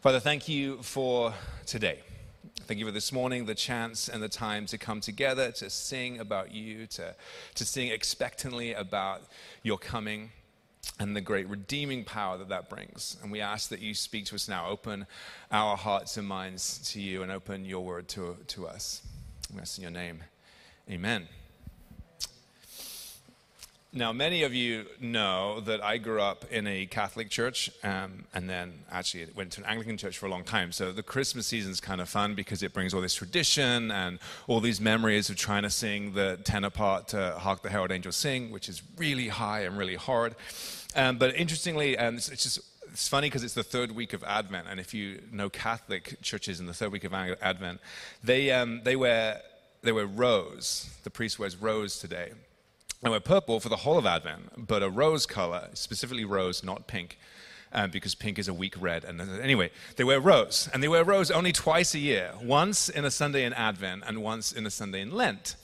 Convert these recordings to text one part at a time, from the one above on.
Father, thank you for today. Thank you for this morning, the chance and the time to come together, to sing about you, to, to sing expectantly about your coming and the great redeeming power that that brings. And we ask that you speak to us now. Open our hearts and minds to you and open your word to, to us. We ask in your name. Amen. Now, many of you know that I grew up in a Catholic church um, and then actually went to an Anglican church for a long time. So the Christmas season is kind of fun because it brings all this tradition and all these memories of trying to sing the tenor part to Hark the Herald Angels Sing, which is really high and really hard. Um, but interestingly, um, it's, it's just it's funny because it's the third week of Advent, and if you know Catholic churches in the third week of Advent, they um, they wear they wear rose. The priest wears rose today, and wear purple for the whole of Advent, but a rose color, specifically rose, not pink. Um, because pink is a weak red. And anyway, they wear rose, and they wear rose only twice a year once in a Sunday in Advent and once in a Sunday in Lent.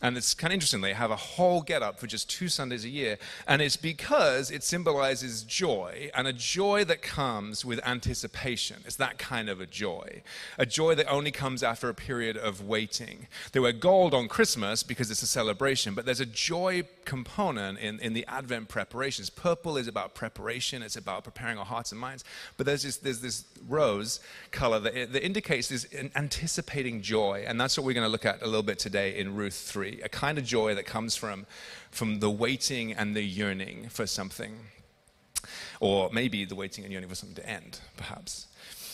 And it's kind of interesting. They have a whole get up for just two Sundays a year. And it's because it symbolizes joy and a joy that comes with anticipation. It's that kind of a joy. A joy that only comes after a period of waiting. They wear gold on Christmas because it's a celebration, but there's a joy component in, in the Advent preparations. Purple is about preparation, it's about preparing our hearts and minds. But there's this, there's this rose color that, that indicates this anticipating joy. And that's what we're going to look at a little bit today in Ruth 3 a kind of joy that comes from, from the waiting and the yearning for something. Or maybe the waiting and yearning for something to end, perhaps.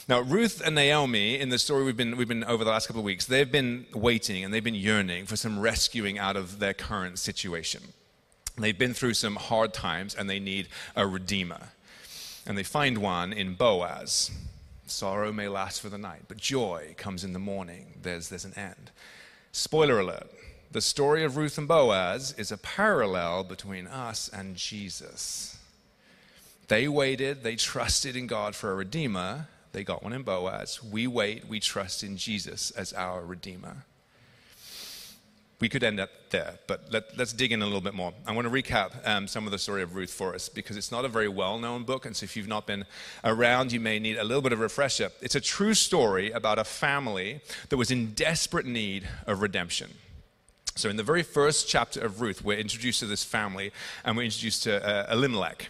Now, Ruth and Naomi, in the story we've been, we've been over the last couple of weeks, they've been waiting and they've been yearning for some rescuing out of their current situation. They've been through some hard times and they need a redeemer. And they find one in Boaz. Sorrow may last for the night, but joy comes in the morning. There's, there's an end. Spoiler alert the story of Ruth and Boaz is a parallel between us and Jesus. They waited, they trusted in God for a redeemer. They got one in Boaz. We wait, we trust in Jesus as our redeemer. We could end up there, but let, us dig in a little bit more. I want to recap um, some of the story of Ruth for us because it's not a very well known book, and so if you've not been around, you may need a little bit of refresher. It's a true story about a family that was in desperate need of redemption. So, in the very first chapter of Ruth, we're introduced to this family and we're introduced to uh, Elimelech.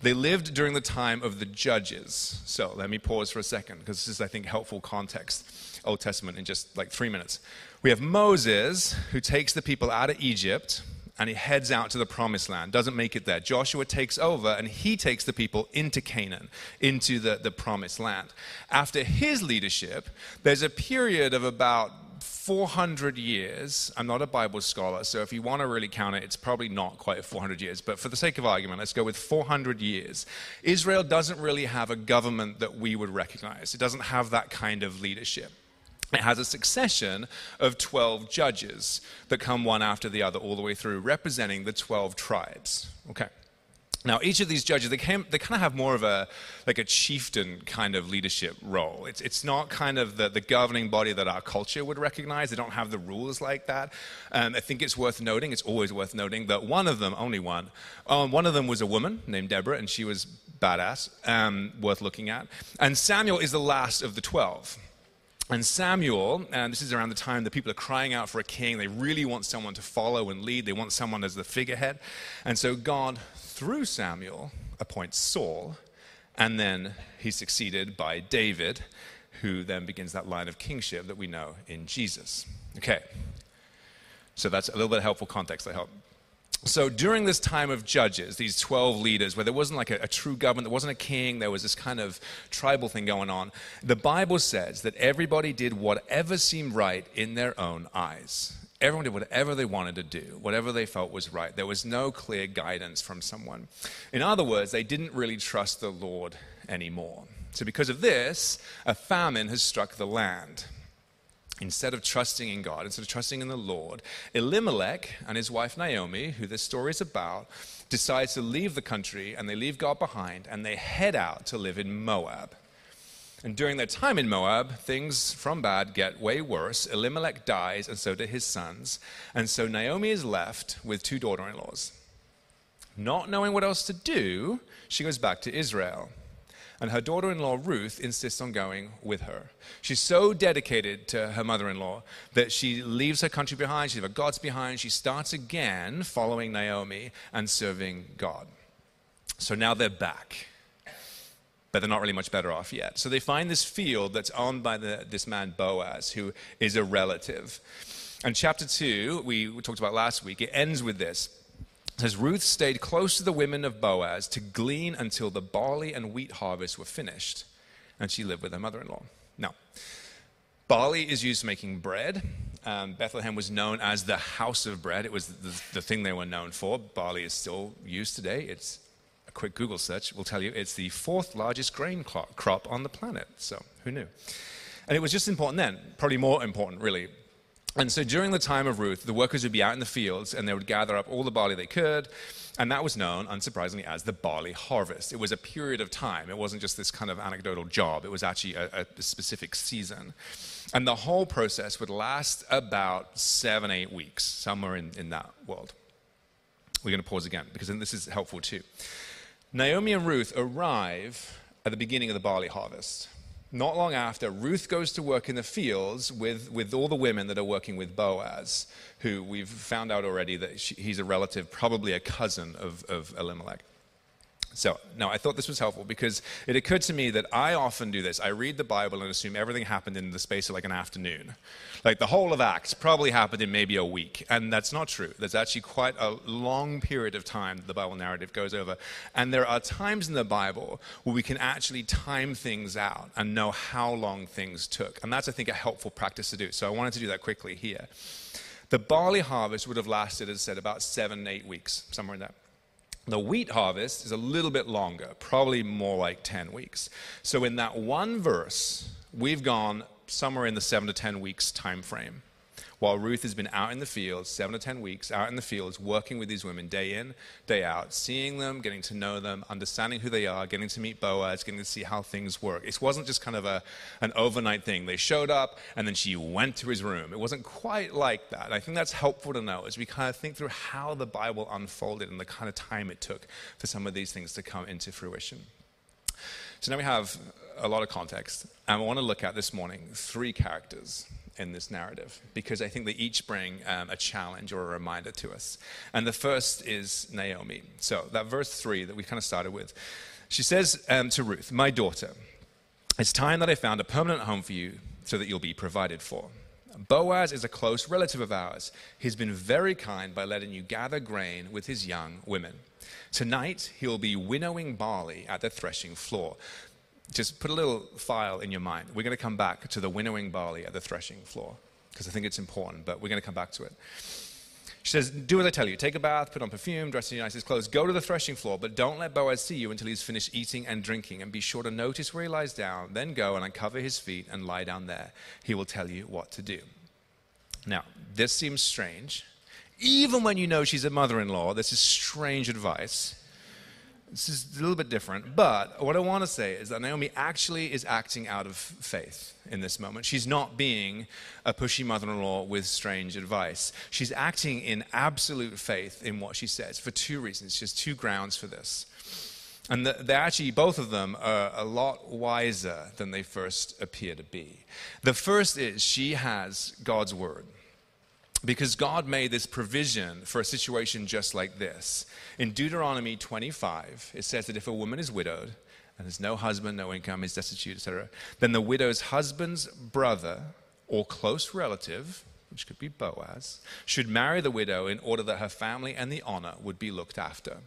They lived during the time of the judges. So, let me pause for a second because this is, I think, helpful context. Old Testament in just like three minutes. We have Moses who takes the people out of Egypt and he heads out to the promised land, doesn't make it there. Joshua takes over and he takes the people into Canaan, into the, the promised land. After his leadership, there's a period of about 400 years. I'm not a Bible scholar, so if you want to really count it, it's probably not quite 400 years. But for the sake of argument, let's go with 400 years. Israel doesn't really have a government that we would recognize, it doesn't have that kind of leadership. It has a succession of 12 judges that come one after the other all the way through, representing the 12 tribes. Okay. Now, each of these judges, they, came, they kind of have more of a, like a chieftain kind of leadership role. It's, it's not kind of the, the governing body that our culture would recognize. They don't have the rules like that. Um, I think it's worth noting, it's always worth noting, that one of them, only one, um, one of them was a woman named Deborah, and she was badass, um, worth looking at. And Samuel is the last of the 12. And Samuel, and this is around the time the people are crying out for a king. They really want someone to follow and lead. They want someone as the figurehead. And so God through Samuel, appoints Saul, and then he's succeeded by David, who then begins that line of kingship that we know in Jesus. Okay, so that's a little bit of helpful context, I hope. So during this time of judges, these 12 leaders, where there wasn't like a, a, true government, there wasn't a king, there was this kind of tribal thing going on, the Bible says that everybody did whatever seemed right in their own eyes. Everyone did whatever they wanted to do, whatever they felt was right. There was no clear guidance from someone. In other words, they didn't really trust the Lord anymore. So, because of this, a famine has struck the land. Instead of trusting in God, instead of trusting in the Lord, Elimelech and his wife Naomi, who this story is about, decides to leave the country and they leave God behind and they head out to live in Moab. And during their time in Moab, things from bad get way worse. Elimelech dies, and so do his sons. And so Naomi is left with two daughter in laws. Not knowing what else to do, she goes back to Israel. and her daughter in law, Ruth, insists on going with her. She's so dedicated to her mother in law that she leaves her country behind, she leaves her gods behind. She starts again following Naomi and serving God. So now they're back. But they're not really much better off yet. So they find this field that's owned by the, this man Boaz, who is a relative. And chapter 2, we talked about last week, it ends with this says Ruth stayed close to the women of Boaz to glean until the barley and wheat harvest were finished, and she lived with her mother-in-law. Now, barley is used for making bread. Um, Bethlehem was known as the house of bread. It was the, the thing they were known for. Barley is still used today. It's quick Google search will tell you it's the fourth largest grain crop on the planet. So who knew? And it was just important then, probably more important, really, and so during the time of Ruth, the workers would be out in the fields and they would gather up all the barley they could. And that was known, unsurprisingly, as the barley harvest. It was a period of time. It wasn't just this kind of anecdotal job, it was actually a, a specific season. And the whole process would last about seven, eight weeks, somewhere in, in that world. We're going to pause again because this is helpful too. Naomi and Ruth arrive at the beginning of the barley harvest not long after, Ruth goes to work in the fields with, with all the women that are working with Boaz, who we've found out already that she, he's a relative, probably a cousin of, of Elimelech. So, now I thought this was helpful because it occurred to me that I often do this. I read the Bible and assume everything happened in the space of like an afternoon. Like the whole of Acts probably happened in maybe a week. And that's not true. There's actually quite a long period of time that the Bible narrative goes over. And there are times in the Bible where we can actually time things out and know how long things took. And that's, I think, a helpful practice to do. So I wanted to do that quickly here. The barley harvest would have lasted, as I said, about seven, eight weeks, somewhere in that. The wheat harvest is a little bit longer, probably more like 10 weeks. So in that one verse, we've gone somewhere in the 7 to 10 weeks time frame while Ruth has been out in the fields, seven or 10 weeks, out in the fields, working with these women day in, day out, seeing them, getting to know them, understanding who they are, getting to meet Boaz, getting to see how things work. It wasn't just kind of a, an overnight thing. They showed up and then she went to his room. It wasn't quite like that. I think that's helpful to know as we kind of think through how the Bible unfolded and the kind of time it took for some of these things to come into fruition. So now we have a lot of context, and I want to look at this morning three characters in this narrative because I think they each bring um, a challenge or a reminder to us. And the first is Naomi. So, that verse 3 that we kind of started with, she says um, to Ruth, My daughter, it's time that I found a permanent home for you so that you'll be provided for. Boaz is a close relative of ours. He's been very kind by letting you gather grain with his young women. Tonight, he'll be winnowing barley at the threshing floor just put a little file in your mind. We're going to come back to the winnowing barley at the threshing floor because I think it's important, but we're going to come back to it. She says, Do as I tell you. Take a bath, put on perfume, dress in your nicest clothes, go to the threshing floor, but don't let Boaz see you until he's finished eating and drinking, and be sure to notice where he lies down. Then go and uncover his feet and lie down there. He will tell you what to do. Now, this seems strange. Even when you know she's a mother in law, this is strange advice. This is a little bit different. But what I want to say is that Naomi actually is acting out of faith in this moment. She's not being a pushy mother in law with strange advice. She's acting in absolute faith in what she says for two reasons. She has two grounds for this. And they're actually, both of them are a lot wiser than they first appear to be. The first is she has God's word because God made this provision for a situation just like this. In Deuteronomy 25, it says that if a woman is widowed and has no husband, no income, is destitute, etc., then the widow's husband's brother or close relative, which could be Boaz, should marry the widow in order that her family and the honor would be looked after.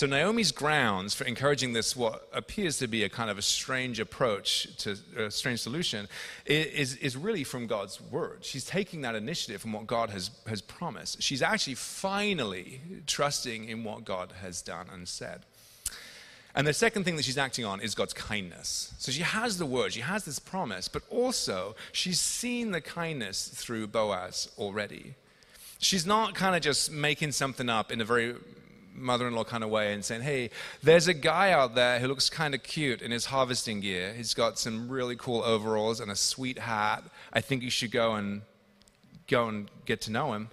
So Naomi's grounds for encouraging this, what appears to be a kind of a strange approach to a strange solution, is, is really from God's word. She's taking that initiative from what God has, has promised. She's actually finally trusting in what God has done and said. And the second thing that she's acting on is God's kindness. So she has the word, she has this promise, but also she's seen the kindness through Boaz already. She's not kind of just making something up in a very mother in law kind of way and saying, hey, there's a guy out there who looks kind of cute in his harvesting gear. He's got some really cool overalls and a sweet hat. I think you should go and go and get to know him.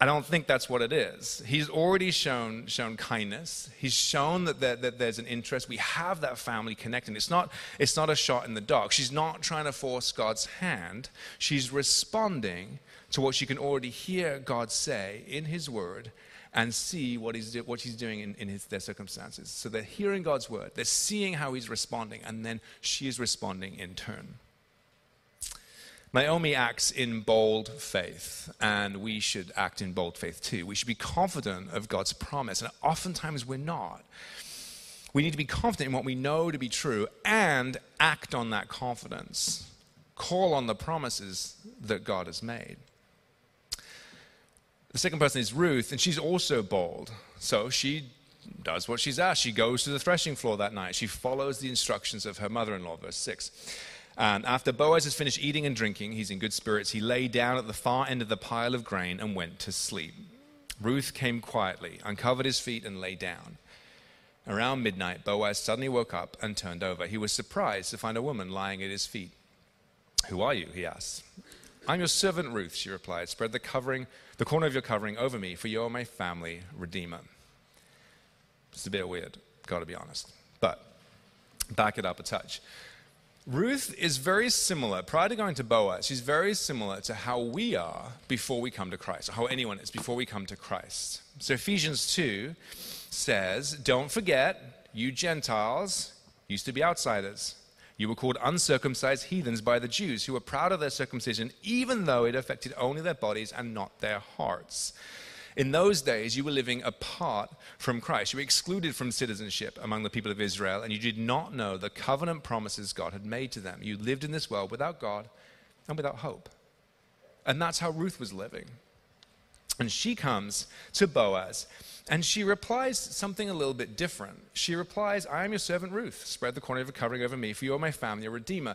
I don't think that's what it is. He's already shown, shown kindness. He's shown that, that there's an interest. We have that family connecting. It's not, it's not a shot in the dark. She's not trying to force God's hand. She's responding to what she can already hear God say in His Word and see what he's, what he's doing in, in his, their circumstances. So they're hearing God's word, they're seeing how he's responding, and then she is responding in turn. Naomi acts in bold faith, and we should act in bold faith too. We should be confident of God's promise, and oftentimes we're not. We need to be confident in what we know to be true and act on that confidence. Call on the promises that God has made. The second person is Ruth, and she's also bold. So she does what she's asked. She goes to the threshing floor that night. She follows the instructions of her mother in law, verse 6. And after Boaz has finished eating and drinking, he's in good spirits, he lay down at the far end of the pile of grain and went to sleep. Ruth came quietly, uncovered his feet, and lay down. Around midnight, Boaz suddenly woke up and turned over. He was surprised to find a woman lying at his feet. Who are you? he asked. I'm your servant Ruth, she replied. Spread the covering, the corner of your covering over me, for you are my family redeemer. It's a bit weird, gotta be honest. But back it up a touch. Ruth is very similar, prior to going to Boaz, she's very similar to how we are before we come to Christ, or how anyone is before we come to Christ. So Ephesians 2 says, Don't forget, you Gentiles used to be outsiders. You were called uncircumcised heathens by the Jews, who were proud of their circumcision, even though it affected only their bodies and not their hearts. In those days, you were living apart from Christ. You were excluded from citizenship among the people of Israel, and you did not know the covenant promises God had made to them. You lived in this world without God and without hope. And that's how Ruth was living. And she comes to Boaz and she replies something a little bit different. She replies, I am your servant Ruth. Spread the corner of a covering over me, for you are my family, a redeemer.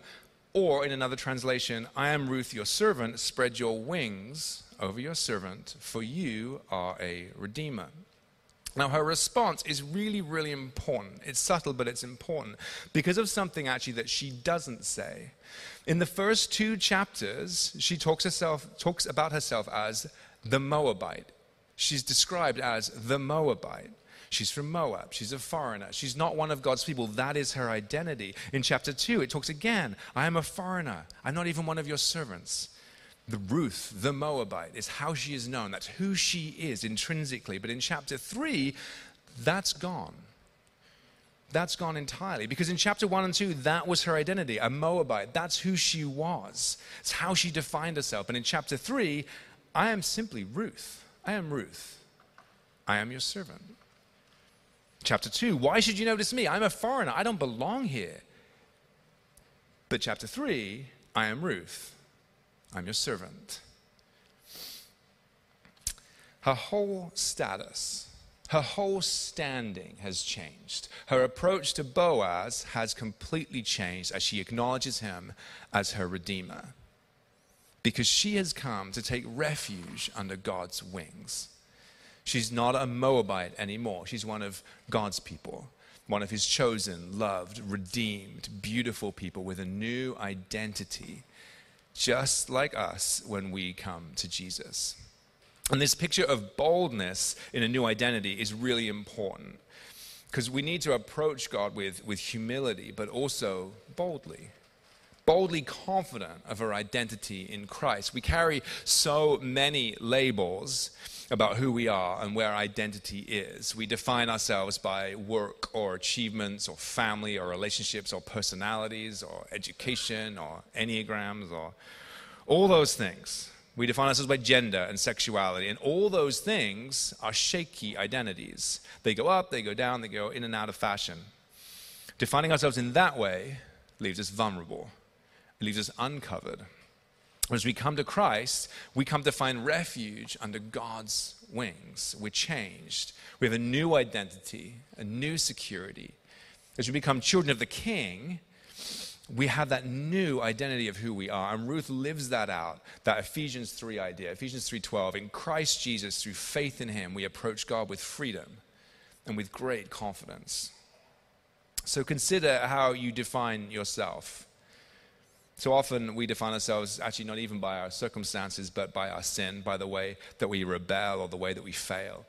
Or in another translation, I am Ruth, your servant. Spread your wings over your servant, for you are a redeemer. Now, her response is really, really important. It's subtle, but it's important because of something actually that she doesn't say. In the first two chapters, she talks, herself, talks about herself as the Moabite. She's described as the Moabite. She's from Moab. She's a foreigner. She's not one of God's people. That is her identity. In chapter 2, it talks again I am a foreigner. I'm not even one of your servants. The Ruth, the Moabite, is how she is known. That's who she is intrinsically. But in chapter 3, that's gone. That's gone entirely. Because in chapter 1 and 2, that was her identity, a Moabite. That's who she was. It's how she defined herself. And in chapter 3, I am simply Ruth. I am Ruth. I am your servant. Chapter 2, why should you notice me? I'm a foreigner. I don't belong here. But chapter 3, I am Ruth. I'm your servant. Her whole status, her whole standing has changed. Her approach to Boaz has completely changed as she acknowledges him as her redeemer because she has come to take refuge under God's wings. She's not a Moabite anymore. She's one of God's people, one of his chosen, loved, redeemed, beautiful people with a new identity, just like us when we come to Jesus. And this picture of boldness in a new identity is really important because we need to approach God with, with humility, but also boldly boldly confident of our identity in Christ. We carry so many labels about who we are and where identity is. We define ourselves by work or achievements or family or relationships or personalities or education or enneagrams or all those things. We define ourselves by gender and sexuality, and all those things are shaky identities. They go up, they go down, they go in and out of fashion. Defining ourselves in that way leaves us vulnerable. It leaves us uncovered. As we come to Christ, we come to find refuge under God's wings. We're changed. We have a new identity, a new security. As we become children of the King, we have that new identity of who we are and ruth lives that out that ephesians 3 idea ephesians 3.12 in christ jesus through faith in him we approach god with freedom and with great confidence so consider how you define yourself So often we define ourselves actually not even by our circumstances, but by our sin, by the way that we rebel or the way that we fail.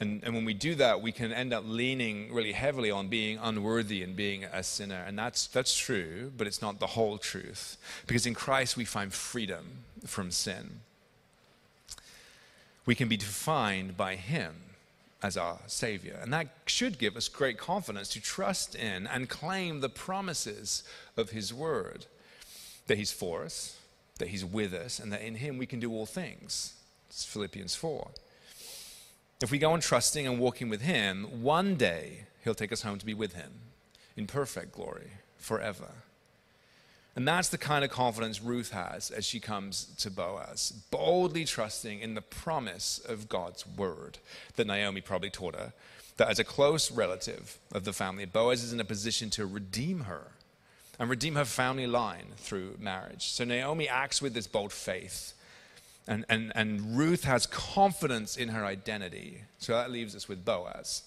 And, and when we do that, we can end up leaning really heavily on being unworthy and being a sinner. And that's, that's true, but it's not the whole truth. Because in Christ, we find freedom from sin. We can be defined by Him as our Savior. And that should give us great confidence to trust in and claim the promises of His Word that He's for us, that He's with us, and that in Him we can do all things. It's Philippians 4. If we go on trusting and walking with Him, one day He'll take us home to be with Him in perfect glory forever. And that's the kind of confidence Ruth has as she comes to Boaz, boldly trusting in the promise of God's word that Naomi probably taught her. That as a close relative of the family, Boaz is in a position to redeem her and redeem her family line through marriage. So Naomi acts with this bold faith. And, and, and Ruth has confidence in her identity. So that leaves us with Boaz.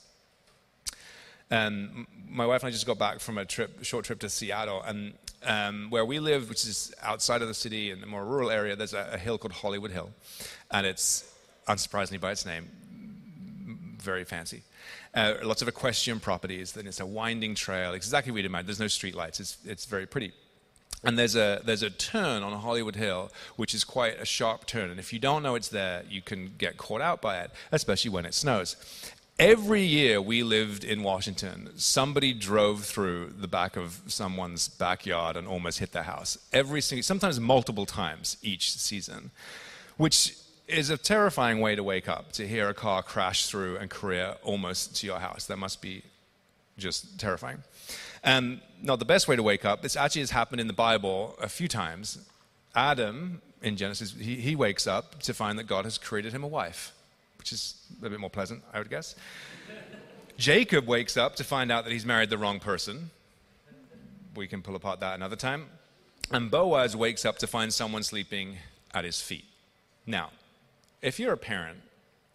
And my wife and I just got back from a trip, short trip to Seattle, and um, where we live, which is outside of the city in the more rural area, there's a, a hill called Hollywood Hill, and it's unsurprisingly by its name, very fancy. Uh, lots of equestrian properties. Then it's a winding trail. exactly what you'd imagine. There's no streetlights. It's it's very pretty. And there's a there's a turn on Hollywood Hill which is quite a sharp turn. And if you don't know it's there, you can get caught out by it, especially when it snows. Every year we lived in Washington, somebody drove through the back of someone's backyard and almost hit their house. Every single, sometimes multiple times each season, which is a terrifying way to wake up to hear a car crash through and career almost to your house. That must be just terrifying. And not the best way to wake up. This actually has happened in the Bible a few times. Adam in Genesis, he, he wakes up to find that God has created him a wife, which is a bit more pleasant, I would guess. Jacob wakes up to find out that he's married the wrong person. We can pull apart that another time. And Boaz wakes up to find someone sleeping at his feet. Now, if you're a parent,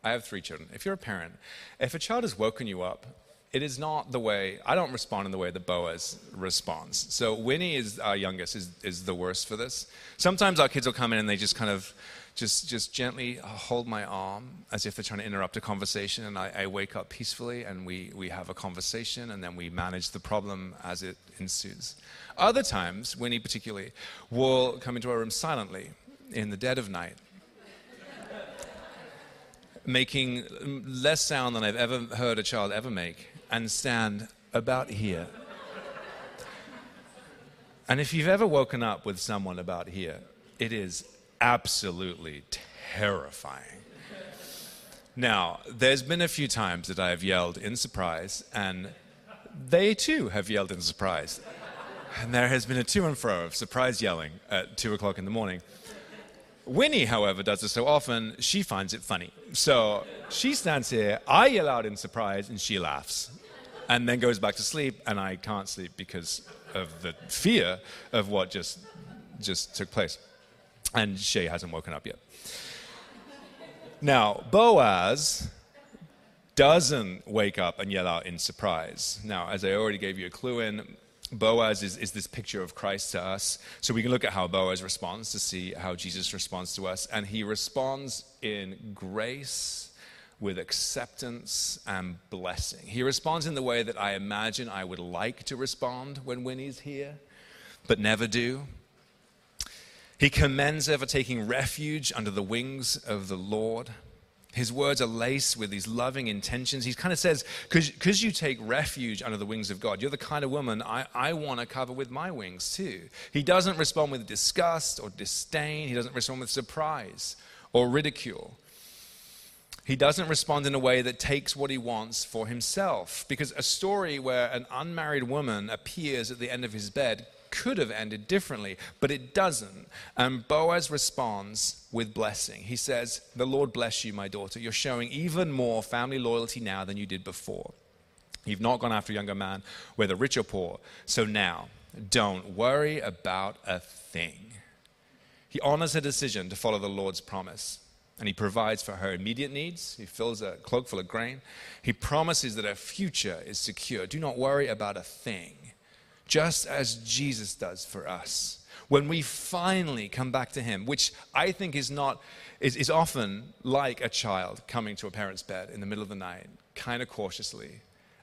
I have three children. If you're a parent, if a child has woken you up, it is not the way, I don't respond in the way that Boaz responds. So Winnie is our youngest, is, is the worst for this. Sometimes our kids will come in and they just kind of just, just gently hold my arm as if they're trying to interrupt a conversation. And I, I wake up peacefully and we, we have a conversation and then we manage the problem as it ensues. Other times, Winnie particularly, will come into our room silently in the dead of night making less sound than I've ever heard a child ever make, and stand about here. and if you've ever woken up with someone about here, it is absolutely terrifying. Now, there's been a few times that I have yelled in surprise, and they too have yelled in surprise. And there has been a to and fro of surprise yelling at two o'clock in the morning. Winnie, however, does this so often, she finds it funny. So she stands here, I yell out in surprise, and she laughs. And then goes back to sleep, and I can't sleep because of the fear of what just, just took place. And Shay hasn't woken up yet. Now, Boaz doesn't wake up and yell out in surprise. Now, as I already gave you a clue in, Boaz is, is this picture of Christ to us. So we can look at how Boaz responds to see how Jesus responds to us. And he responds in grace with acceptance and blessing. He responds in the way that I imagine I would like to respond when Winnie's here, but never do. He commends for taking refuge under the wings of the Lord. His words are laced with these loving intentions. He kind of says, because you take refuge under the wings of God, you're the kind of woman I, I want to cover with my wings too. He doesn't respond with disgust or disdain. He doesn't respond with surprise or ridicule. He doesn't respond in a way that takes what he wants for himself. Because a story where an unmarried woman appears at the end of his bed could have ended differently, but it doesn't. And Boaz responds with blessing. He says, The Lord bless you, my daughter. You're showing even more family loyalty now than you did before. You've not gone after a younger man, whether rich or poor. So now, don't worry about a thing. He honors her decision to follow the Lord's promise and he provides for her immediate needs. He fills a cloak full of grain. He promises that her future is secure. Do not worry about a thing just as Jesus does for us. when we finally come back to Him, which I think is not, is, is often like a child coming to a parent's bed in the middle of the night, kind of cautiously,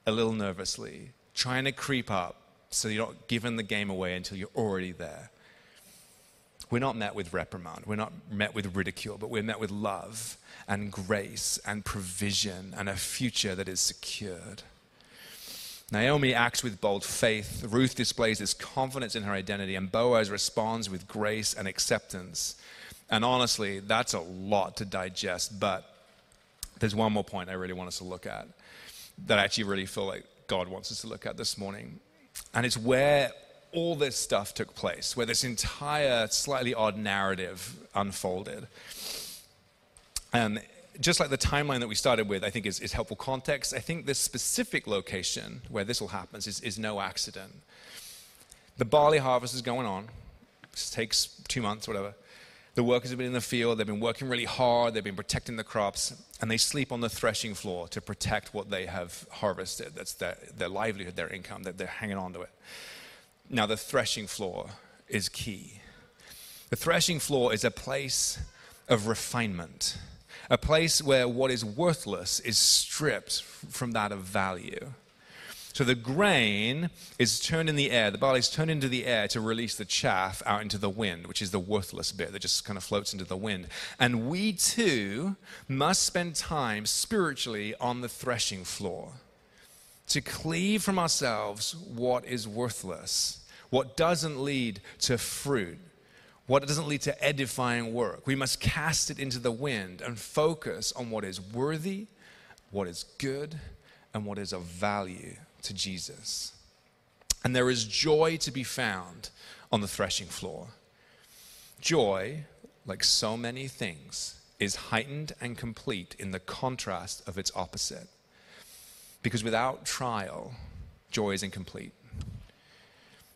a little nervously, trying to creep up so you're not giving the game away until you're already there. We're not met with reprimand, we're not met with ridicule, but we're met with love and grace and provision and a future that is secured. Naomi acts with bold faith. Ruth displays this confidence in her identity, and Boaz responds with grace and acceptance. And honestly, that's a lot to digest, but there's one more point I really want us to look at that I actually really feel like God wants us to look at this morning. And it's where all this stuff took place, where this entire slightly odd narrative unfolded. And just like the timeline that we started with, I think is, is helpful context. I think this specific location where this all happens is, is no accident. The barley harvest is going on. This takes two months, whatever. The workers have been in the field, they've been working really hard, they've been protecting the crops, and they sleep on the threshing floor to protect what they have harvested. That's their, their livelihood, their income, that they're hanging on to it. Now, the threshing floor is key. The threshing floor is a place of refinement, a place where what is worthless is stripped from that of value. So the grain is turned in the air, the barley is turned into the air to release the chaff out into the wind, which is the worthless bit that just kind of floats into the wind. And we too must spend time spiritually on the threshing floor to cleave from ourselves what is worthless, what doesn't lead to fruit, what doesn't lead to edifying work. We must cast it into the wind and focus on what is worthy, what is good, and what is of value to Jesus. And there is joy to be found on the threshing floor. Joy, like so many things, is heightened and complete in the contrast of its opposite. Because without trial, joy is incomplete.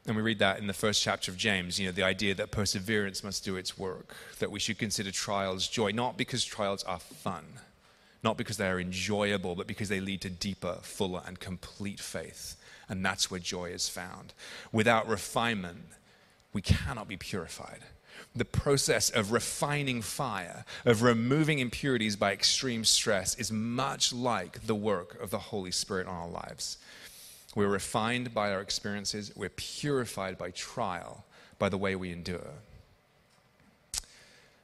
And we read that in the first chapter of James, you know, the idea that perseverance must do its work, that we should consider trials joy, not because trials are fun, not because they are enjoyable, but because they lead to deeper, fuller, and complete faith. And that's where joy is found. Without refinement, we cannot be purified. The process of refining fire, of removing impurities by extreme stress, is much like the work of the Holy Spirit on our lives. We're refined by our experiences, we're purified by trial, by the way we endure.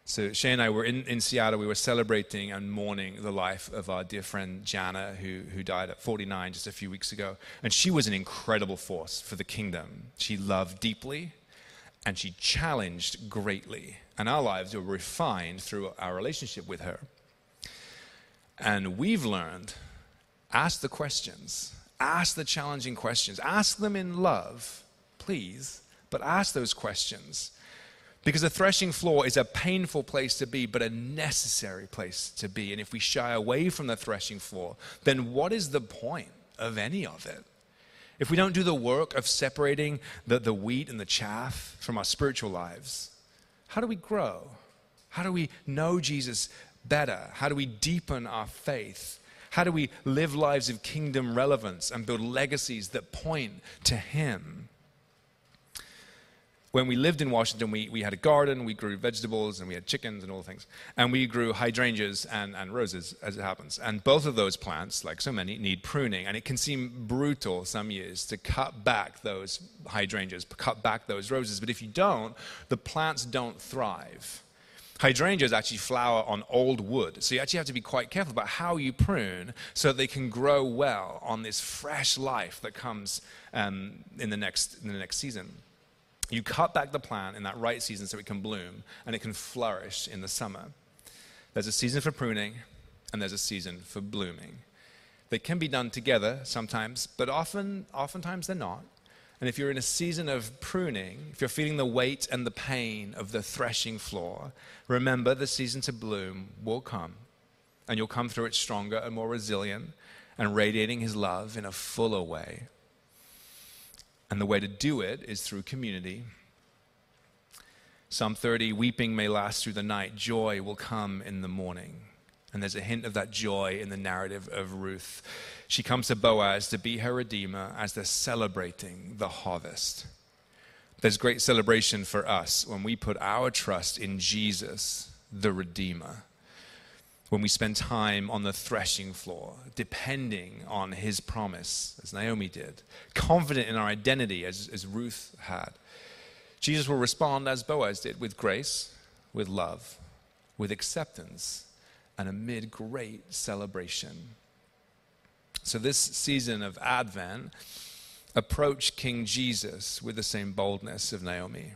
So Shay and I were in, in Seattle. We were celebrating and mourning the life of our dear friend Jana, who, who died at 49 just a few weeks ago. And she was an incredible force for the kingdom. She loved deeply and she challenged greatly. And our lives were refined through our relationship with her. And we've learned ask the questions Ask the challenging questions. Ask them in love, please, but ask those questions. Because the threshing floor is a painful place to be, but a necessary place to be. And if we shy away from the threshing floor, then what is the point of any of it? If we don't do the work of separating the, the wheat and the chaff from our spiritual lives, how do we grow? How do we know Jesus better? How do we deepen our faith? How do we live lives of kingdom relevance and build legacies that point to Him? When we lived in Washington, we, we had a garden, we grew vegetables, and we had chickens and all things. And we grew hydrangeas and, and roses, as it happens. And both of those plants, like so many, need pruning. And it can seem brutal some years to cut back those hydrangeas, cut back those roses. But if you don't, the plants don't thrive. Hydrangeas actually flower on old wood, so you actually have to be quite careful about how you prune so they can grow well on this fresh life that comes um, in, the next, in the next season. You cut back the plant in that right season so it can bloom and it can flourish in the summer. There's a season for pruning and there's a season for blooming. They can be done together sometimes, but often, oftentimes they're not. And if you're in a season of pruning, if you're feeling the weight and the pain of the threshing floor, remember the season to bloom will come. And you'll come through it stronger and more resilient and radiating His love in a fuller way. And the way to do it is through community. Psalm 30 weeping may last through the night, joy will come in the morning. And there's a hint of that joy in the narrative of Ruth. She comes to Boaz to be her redeemer as they're celebrating the harvest. There's great celebration for us when we put our trust in Jesus, the Redeemer. When we spend time on the threshing floor, depending on his promise, as Naomi did, confident in our identity, as, as Ruth had. Jesus will respond as Boaz did, with grace, with love, with acceptance, and amid great celebration. So, this season of Advent, approach King Jesus with the same boldness of Naomi,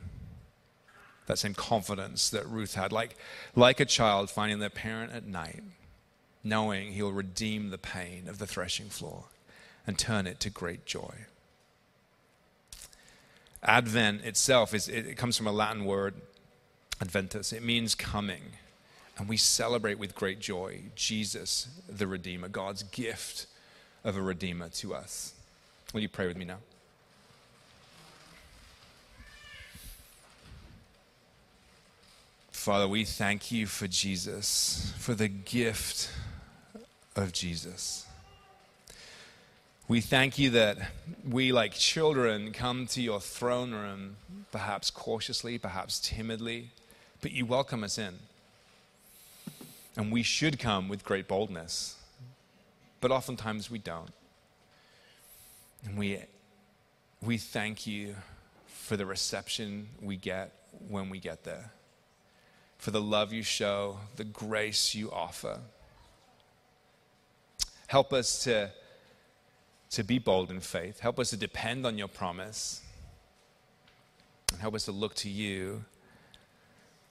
that same confidence that Ruth had, like, like a child finding their parent at night, knowing he'll redeem the pain of the threshing floor and turn it to great joy. Advent itself is it comes from a Latin word, adventus. It means coming. And we celebrate with great joy Jesus, the Redeemer, God's gift of a Redeemer to us. Will you pray with me now? Father, we thank you for Jesus, for the gift of Jesus. We thank you that we, like children, come to your throne room, perhaps cautiously, perhaps timidly, but you welcome us in. And we should come with great boldness, but oftentimes we don't. And we, we thank you for the reception we get when we get there, for the love you show, the grace you offer. Help us to, to be bold in faith. Help us to depend on your promise. And help us to look to you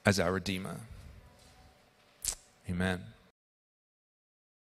as our Redeemer. Amen.